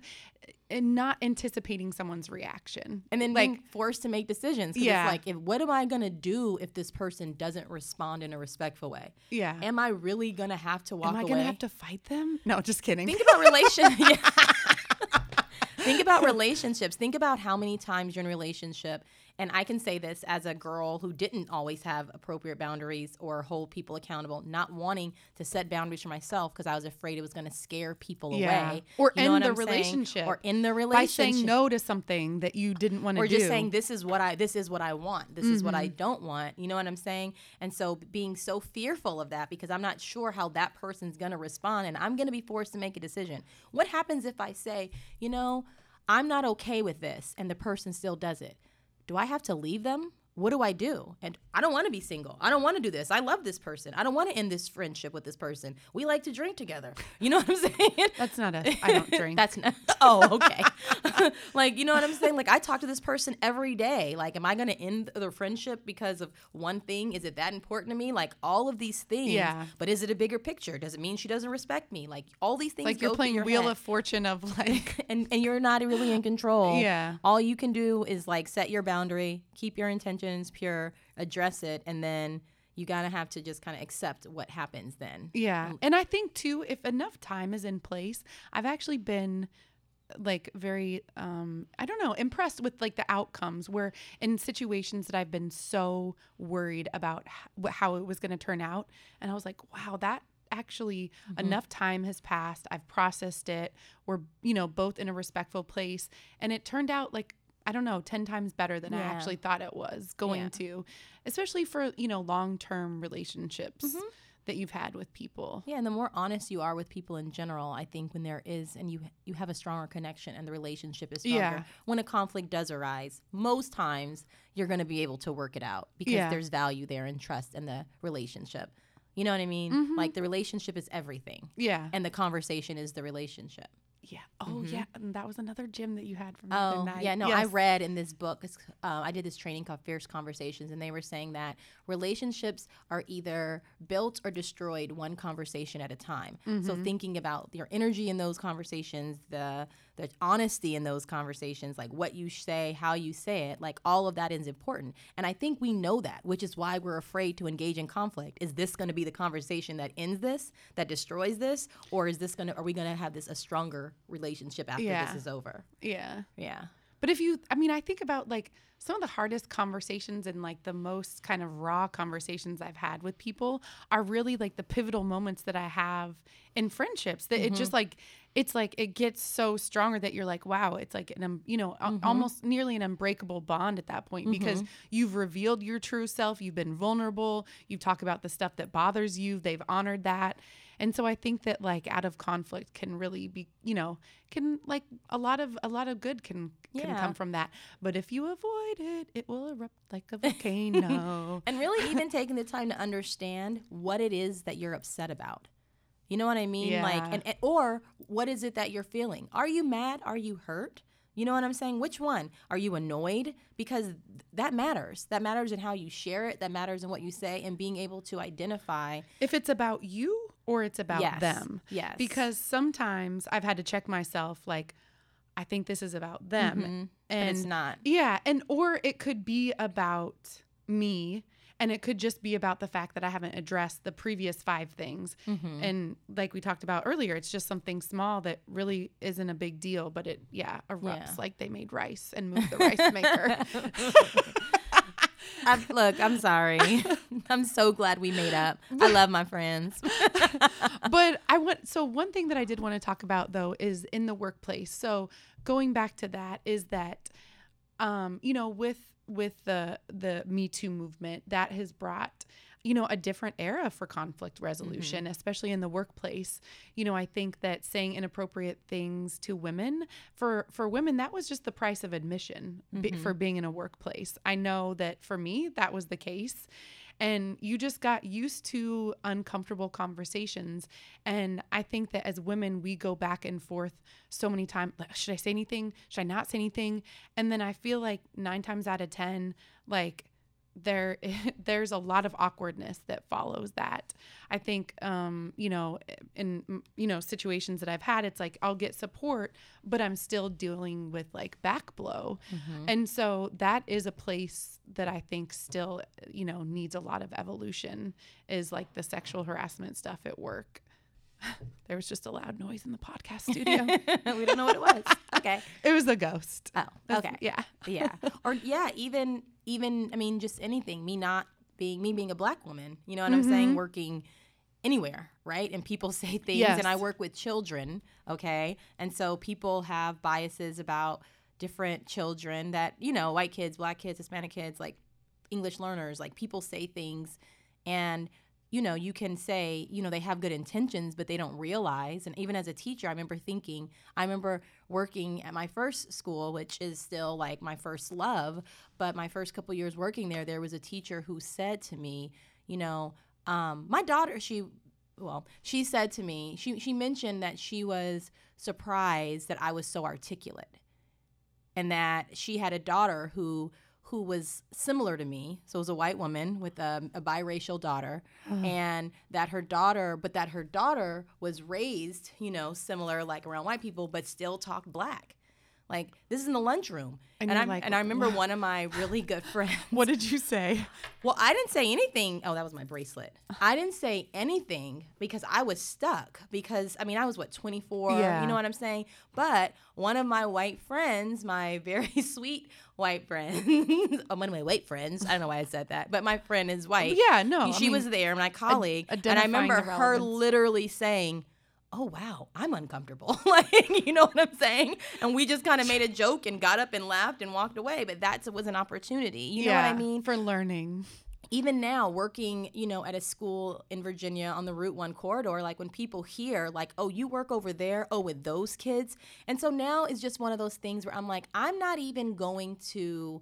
and not anticipating someone's reaction and then like forced to make decisions. Yeah. It's like, if, what am I going to do if this person doesn't respond in a respectful way? yeah Am I really going to have to walk away? am I gonna have to fight them no just kidding Think about relation. yeah. Think about relationships. Think about how many times you're in a relationship. And I can say this as a girl who didn't always have appropriate boundaries or hold people accountable, not wanting to set boundaries for myself because I was afraid it was going to scare people Yeah. away. Or You end the I'm saying? relationship Or in the relationship. by saying no to something that you didn't want to do. or just saying this is what I this is what I want. This is what I Mm-hmm. don't want. You know what I'm saying? And so being so fearful of that because I'm not sure how that person's going to respond and I'm going to be forced to make a decision. What happens if I say, "You know, I'm not okay with this," and the person still does it? Do I have to leave them what do I do? And I don't want to be single. I don't want to do this. I love this person. I don't want to end this friendship with this person. We like to drink together. You know what I'm saying? That's not a. I don't drink. That's not. Oh, okay. like, you know what I'm saying? Like, I talk to this person every day. Like, am I going to end the friendship because of one thing? Is it that important to me? Like, all of these things. Yeah. But is it a bigger picture? Does it mean she doesn't respect me? Like, all these things. like you're playing your Wheel head. of Fortune of like. and and you're not really in control. Yeah. All you can do is like set your boundary, keep your intentions pure, address it, and then you gotta have to just kind of accept what happens then. Yeah. And I think too, if enough time is in place, I've actually been like very um I don't know, impressed with like the outcomes where in situations that I've been so worried about h- how it was going to turn out and I was like, wow, that actually enough time has passed. I've processed it. We're, you know, both in a respectful place and it turned out like I don't know, 10 times better than I actually thought it was going Yeah. to, especially for, you know, long-term relationships Mm-hmm. that you've had with people. Yeah, and the more honest you are with people in general, I think when there is and you you have a stronger connection and the relationship is stronger. Yeah. When a conflict does arise, most times you're going to be able to work it out because Yeah. there's value there and trust in the relationship. You know what I mean? Mm-hmm. Like the relationship is everything, Yeah. and the conversation is the relationship. Yeah. Oh, yeah. And that was another gym that you had from the other Oh, night. yeah. No, I read in this book, uh, I did this training called Fierce Conversations, and they were saying that relationships are either built or destroyed one conversation at a time. So thinking about your energy in those conversations, the the honesty in those conversations, like what you say, how you say it, like all of that is important. And I think we know that, which is why we're afraid to engage in conflict. Is this going to be the conversation that ends this, that destroys this, or is this going to, are we going to have this a stronger relationship after Yeah. this is over? Yeah. Yeah. But if you, I mean, I think about like some of the hardest conversations and like the most kind of raw conversations I've had with people are really like the pivotal moments that I have in friendships that it mm-hmm. just like, it's like it gets so stronger that you're like, wow, it's like an, um, you know, a- mm-hmm. almost nearly an unbreakable bond at that point because mm-hmm. you've revealed your true self, you've been vulnerable, you talk about the stuff that bothers you, they've honored that. And so I think that like out of conflict can really be, you know, can like a lot of a lot of good can can Yeah. come from that. But if you avoid it, it will erupt like a volcano. And really, even taking the time to understand what it is that you're upset about. You know what I mean? Like, and, and- or what is it that you're feeling? Are you mad? Are you hurt? You know what I'm saying? Which one? Are you annoyed? Because th- that matters. That matters in how you share it. That matters in what you say, and being able to identify. if it's about you or it's about Yes. them. Yes. Because sometimes I've had to check myself like I think this is about them. Mhm. And it's not. Yeah, and or it could be about me and it could just be about the fact that I haven't addressed the previous five things. Mm-hmm. And like we talked about earlier, it's just something small that really isn't a big deal, but it yeah, erupts Yeah. like they made rice and moved the rice maker. I'm, look, I'm sorry. I'm so glad we made up. I love my friends. but I want so one thing that I did want to talk about though is in the workplace. So going back to that is that um, you know, with with the the Me Too movement, that has brought you know a different era for conflict mm-hmm. resolution especially in the workplace. You know i think that saying inappropriate things to women for for women that was just the price of admission be, mm-hmm. for being in a workplace. I know that for me that was the case. And you just got used to uncomfortable conversations. And i think that as women we go back and forth so many times like should i say anything? Should i not say anything? And then i feel like nine times out of ten like there there's a lot of awkwardness that follows that. I think um you know in you know situations that i've had it's like i'll get support but i'm still dealing with like back blow. And so that is a place that i think still you know needs a lot of evolution is like the sexual harassment stuff at work. There was just a loud noise in the podcast studio. We don't know what it was. Okay. it was a ghost Oh, okay. yeah yeah or yeah even even i mean just anything me not being me being a black woman you know what i'm Mm-hmm. saying working anywhere right and people say things and i work with children okay and so people have biases about different children that you know white kids black kids hispanic kids like english learners like people say things and you know, you can say, you know, they have good intentions, but they don't realize. And even as a teacher, I remember thinking, I remember working at my first school, which is still like my first love. But my first couple years working there, there was a teacher who said to me, you know, um, my daughter, she, well, she said to me, she, she mentioned that she was surprised that I was so articulate and that she had a daughter who who was similar to me. So it was a white woman with a, a biracial daughter, and that her daughter, but that her daughter was raised, you know, similar like around white people, but still talked black. Like this is in the lunchroom, And and, I like, and I remember one of my really good friends. What did you say? Well, I didn't say anything. Oh, that was my bracelet. I didn't say anything because I was stuck. Because I mean, I was what 24. Yeah. You know what I'm saying? But one of my white friends, my very sweet white friend, oh, uh, one of my white friends. I don't know why I said that, but my friend is white. Yeah, no, I she mean, was there, my colleague, and I remember her literally saying. Oh wow, I'm uncomfortable. like, you know what I'm saying? And we just kind of made a joke and got up and laughed and walked away. But that was an opportunity. You know what I mean? For learning. even now working you know at a school in virginia on the route 1 corridor like when people hear like oh you work over there oh with those kids and so now it's just one of those things where i'm like i'm not even going to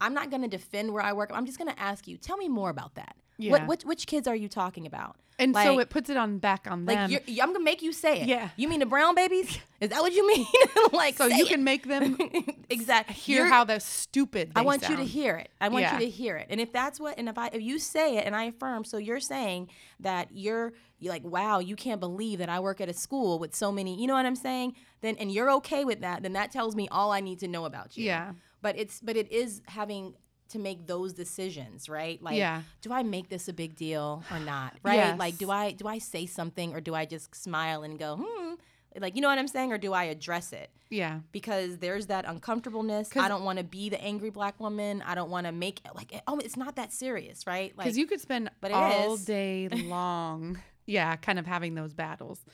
i'm not going to defend where i work i'm just going to ask you tell me more about that Yeah. what, which, which kids are you talking about And so it puts it on back on like them. you're, i'm gonna make you say it Yeah. you mean the brown babies is that what you mean like so you it. can make them exactly hear how they're stupid they I want you to hear it. I want Yeah. you to hear it. And if that's what, and if I, if you say it and I affirm, so you're saying that you're, you're like, wow, you can't believe that I work at a school with so many, you know what I'm saying? Then, and you're okay with that, then that tells me all I need to know about you. Yeah. But it's, but it is having to make those decisions, right? Like, Yeah. do I make this a big deal or not? Right? Like, do I, do I say something or do I just smile and go, hmm? Like, you know what I'm saying? Or do I address it? Yeah. because there's that uncomfortableness. I don't want to be the angry black woman. I don't want to make like oh, it's not that serious, right? Like Because you could spend but all is. day long, yeah, kind of having those battles.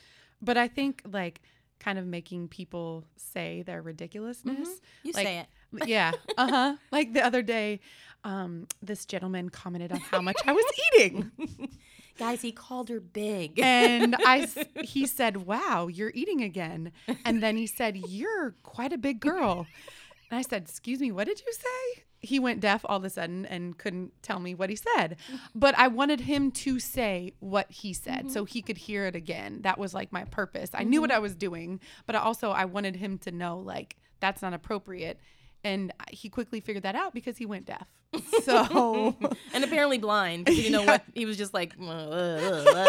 But I think like kind of making people say their ridiculousness. you like, say it. Yeah. Uh huh. like the other day, um, this gentleman commented on how much I was eating. Guys, he called her big. And I, he said, "Wow, you're eating again." And then he said, "You're quite a big girl." And I said, "Excuse me, what did you say?" He went deaf all of a sudden and couldn't tell me what he said. But I wanted him to say what he said so he could hear it again. That was like my purpose. I knew what I was doing, but also I wanted him to know like that's not appropriate. And he quickly figured that out because he went deaf. So and apparently blind. You know Yeah. what? He was just like, "Uh,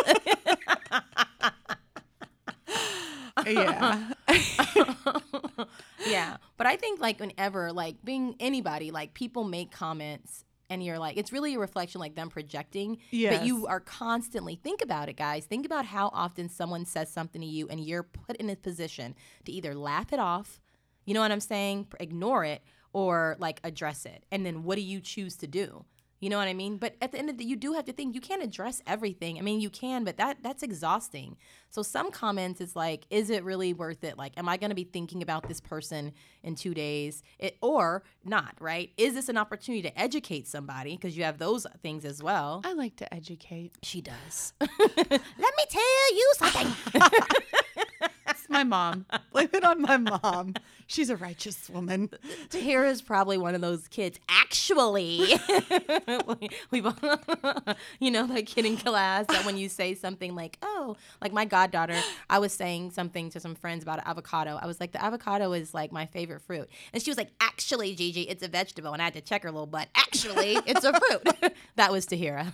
yeah. yeah. But I think like whenever, like being anybody, like people make comments and you're like, it's really a reflection like them projecting. But you are constantly, think about it, guys. Think about how often someone says something to you and you're put in a position to either laugh it off, you know what I'm saying? Ignore it or like address it. And then what do you choose to do? You know what I mean? But at the end of the day, you do have to think you can't address everything. I mean, you can, but that that's exhausting. So some comments is like, is it really worth it? Like, am I going to be thinking about this person in 2 days? It or not, right? Is this an opportunity to educate somebody because you have those things as well? I like to educate. She does. Let me tell you something. It's my mom. Blame it on my mom. She's a righteous woman. Tahira is probably one of those kids. Actually, we, we both- you know, that kid in class that when you say something like, "Oh," like my goddaughter, I was saying something to some friends about avocado. I was like, "The avocado is like my favorite fruit," and she was like, "Actually, Gigi, it's a vegetable," and I had to check her little butt. Actually, it's a fruit. that was Tahira.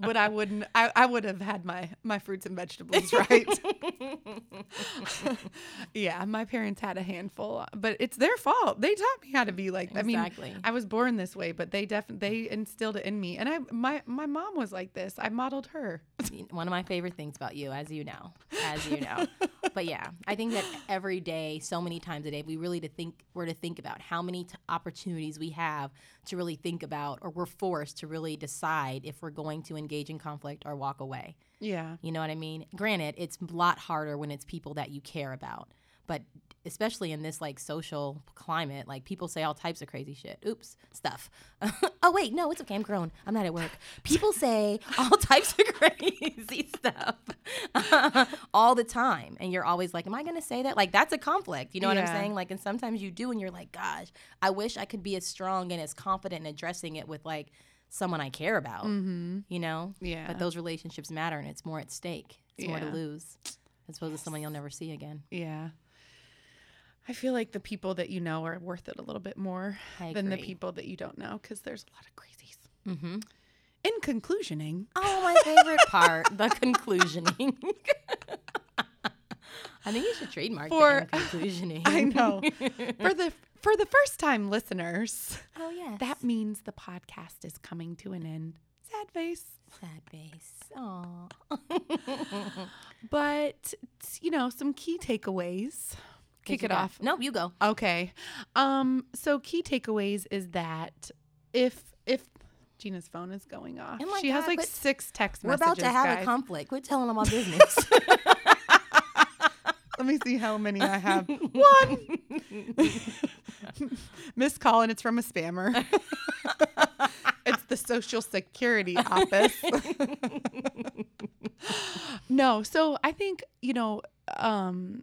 But I wouldn't I, I would have had my my fruits and vegetables right. yeah, my parents had a handful, but it's their fault. They taught me how to be like I mean I was born this way, but they definitely they instilled it in me. And I my my mom was like this. I modeled her. one of my favorite things about you, as you know, as you know. but yeah, I think that every day, so many times a day, we really to think we're to think about how many t- opportunities we have to really think about, or we're forced to really decide if we're going to engage in conflict or walk away. Yeah. You know what I mean? Granted, it's a lot harder when it's people that you care about. But especially in this like social climate, like people say all types of crazy shit. Oops, stuff. oh wait, no, it's okay. I'm grown. I'm not at work. People say all types of crazy stuff all the time, and you're always like, "Am I gonna say that?" Like that's a conflict. You know what I'm saying? Like, and sometimes you do, and you're like, "Gosh, I wish I could be as strong and as confident in addressing it with like someone I care about." Mm-hmm. You know? Yeah. But those relationships matter, and it's more at stake. It's more to lose, as opposed to someone you'll never see again. Yeah. I feel like the people that you know are worth it a little bit more than the people that you don't know because there's a lot of crazies. Mm-hmm. In conclusioning, Oh, my favorite part, the conclusioning. I think you should trademark For- conclusioning. I know. for the for the first time listeners, oh yes. that means the podcast is coming to an end. Sad face. sad face. Oh. But you know, some key takeaways. Kick it off. No, you go. Okay. Um, so key takeaways is that if if Gina's phone is going off, Oh she has like six text messages. We're about to have guys. a conflict. Quit telling them my business. Let me see how many I have. One. Miss and it's from a spammer. it's the Social Security office. no, so I think you know um,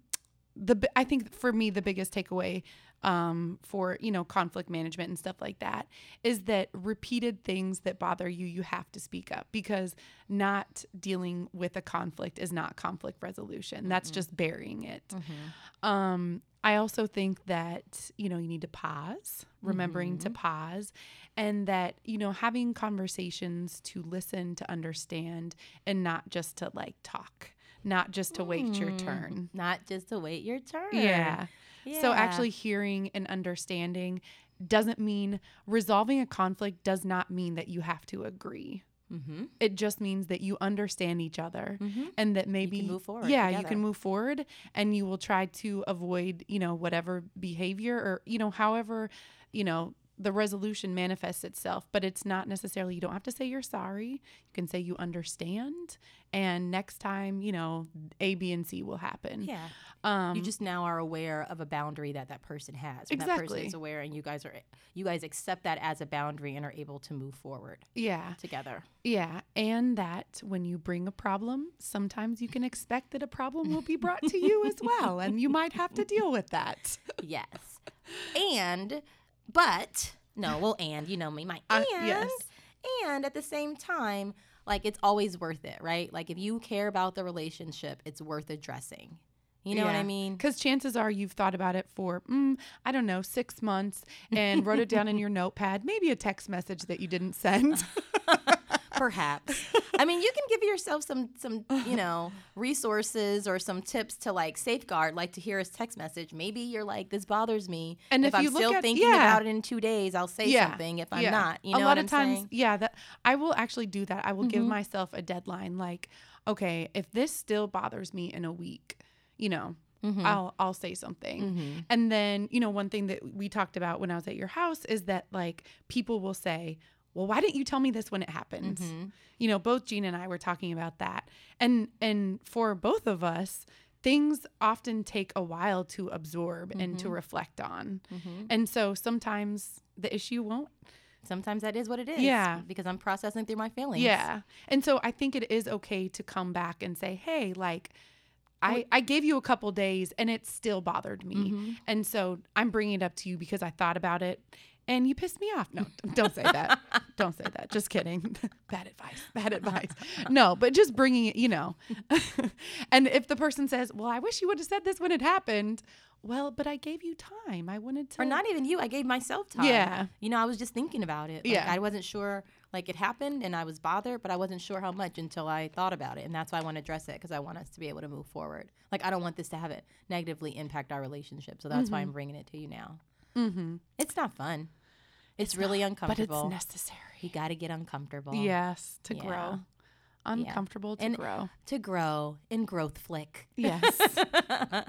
the I think for me the biggest takeaway um, for you know conflict management and stuff like that is that repeated things that bother you you have to speak up because not dealing with a conflict is not conflict resolution. That's just burying it. Um, I also think that, you know, you need to pause, remembering to pause, and that, you know, having conversations to listen, to understand, and not just to like talk, not just to wait your turn. Not just to wait your turn. Yeah. So actually hearing and understanding doesn't mean resolving a conflict does not mean that you have to agree. Mm-hmm. It just means that you understand each other and that maybe move forward yeah, you can move forward and you will try to avoid, you know, whatever behavior or you know, however, you know, the resolution manifests itself, but it's not necessarily you don't have to say you're sorry. You can say you understand and next time, you know, A, B, and C will happen. Yeah. Um you just now are aware of a boundary that that person has. When That person Exactly. is aware, and you guys are you guys accept that as a boundary and are able to move forward yeah. together. Yeah, and that when you bring a problem, sometimes you can expect that a problem will be brought to you as well, and you might have to deal with that. yes. And but no, well, and you know me, my Uh, and yes. and at the same time, like it's always worth it, right? Like if you care about the relationship, it's worth addressing. You know what I mean? Because chances are you've thought about it for, mm, I don't know, six months and wrote it down in your notepad, maybe a text message that you didn't send. Perhaps. I mean, you can give yourself some some, you know, resources or some tips to like safeguard, like to hear his text message. Maybe you're like, this bothers me. And if, if I'm still at- thinking yeah. about it in two days, I'll say something. If I'm yeah. not, you know a lot of I'm times, saying? yeah, that I will actually do that. I will give Mm-hmm. myself a deadline, like, okay, if this still bothers me in a week, you know, Mm-hmm. I'll I'll say something. And then, you know, one thing that we talked about when I was at your house is that like people will say, "Well, why didn't you tell me this when it happened?" Mm-hmm. You know, both Gina and I were talking about that. And and for both of us, things often take a while to absorb and Mm-hmm. to reflect on. And so sometimes the issue won't Sometimes that is what it is. Yeah. Because I'm processing through my feelings. Yeah. And so I think it is okay to come back and say, hey, like, I, I gave you a couple days and it still bothered me. Mm-hmm. And so I'm bringing it up to you because I thought about it and you pissed me off. No, don't say that. don't say that. Just kidding. bad advice. Bad advice. No, but just bringing it, you know. and if the person says, well, I wish you would have said this when it happened. Well, but I gave you time. I wanted to. Or not even you. I gave myself time. Yeah. You know, I was just thinking about it. Like, Yeah. I wasn't sure, like, it happened and I was bothered, but I wasn't sure how much until I thought about it. And that's why I want to address it because I want us to be able to move forward. Like, I don't want this to have it negatively impact our relationship. So that's why I'm bringing it to you now. Mm-hmm. It's not fun. It's, really But uncomfortable. it's necessary. you got to get uncomfortable. Yes, to Yeah. grow. Uncomfortable to And- grow. To grow in growth flick. Yes.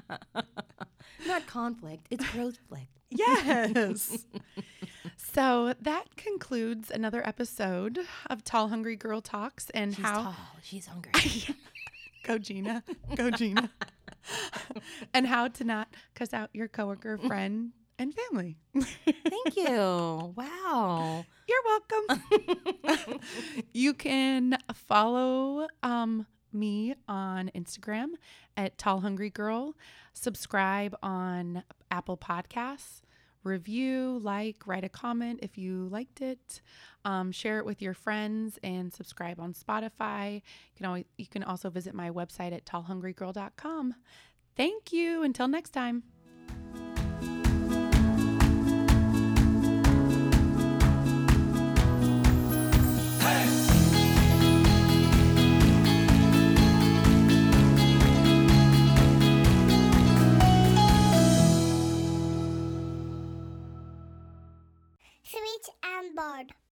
Not conflict, it's growth flick. yes. so that concludes another episode of Tall Hungry Girl Talks and She's how tall. She's hungry. go Gina. Go Gina. and how to not cuss out your coworker, friend, and family. Thank you. Wow. You're welcome. you can follow um, me on Instagram at Tall Hungry Girl. Subscribe on Apple Podcasts. Review, like, write a comment if you liked it. Um, share it with your friends and subscribe on Spotify. You can always you can also visit my website at tallhungrygirl.com. Thank you. Until next time. Switch and board.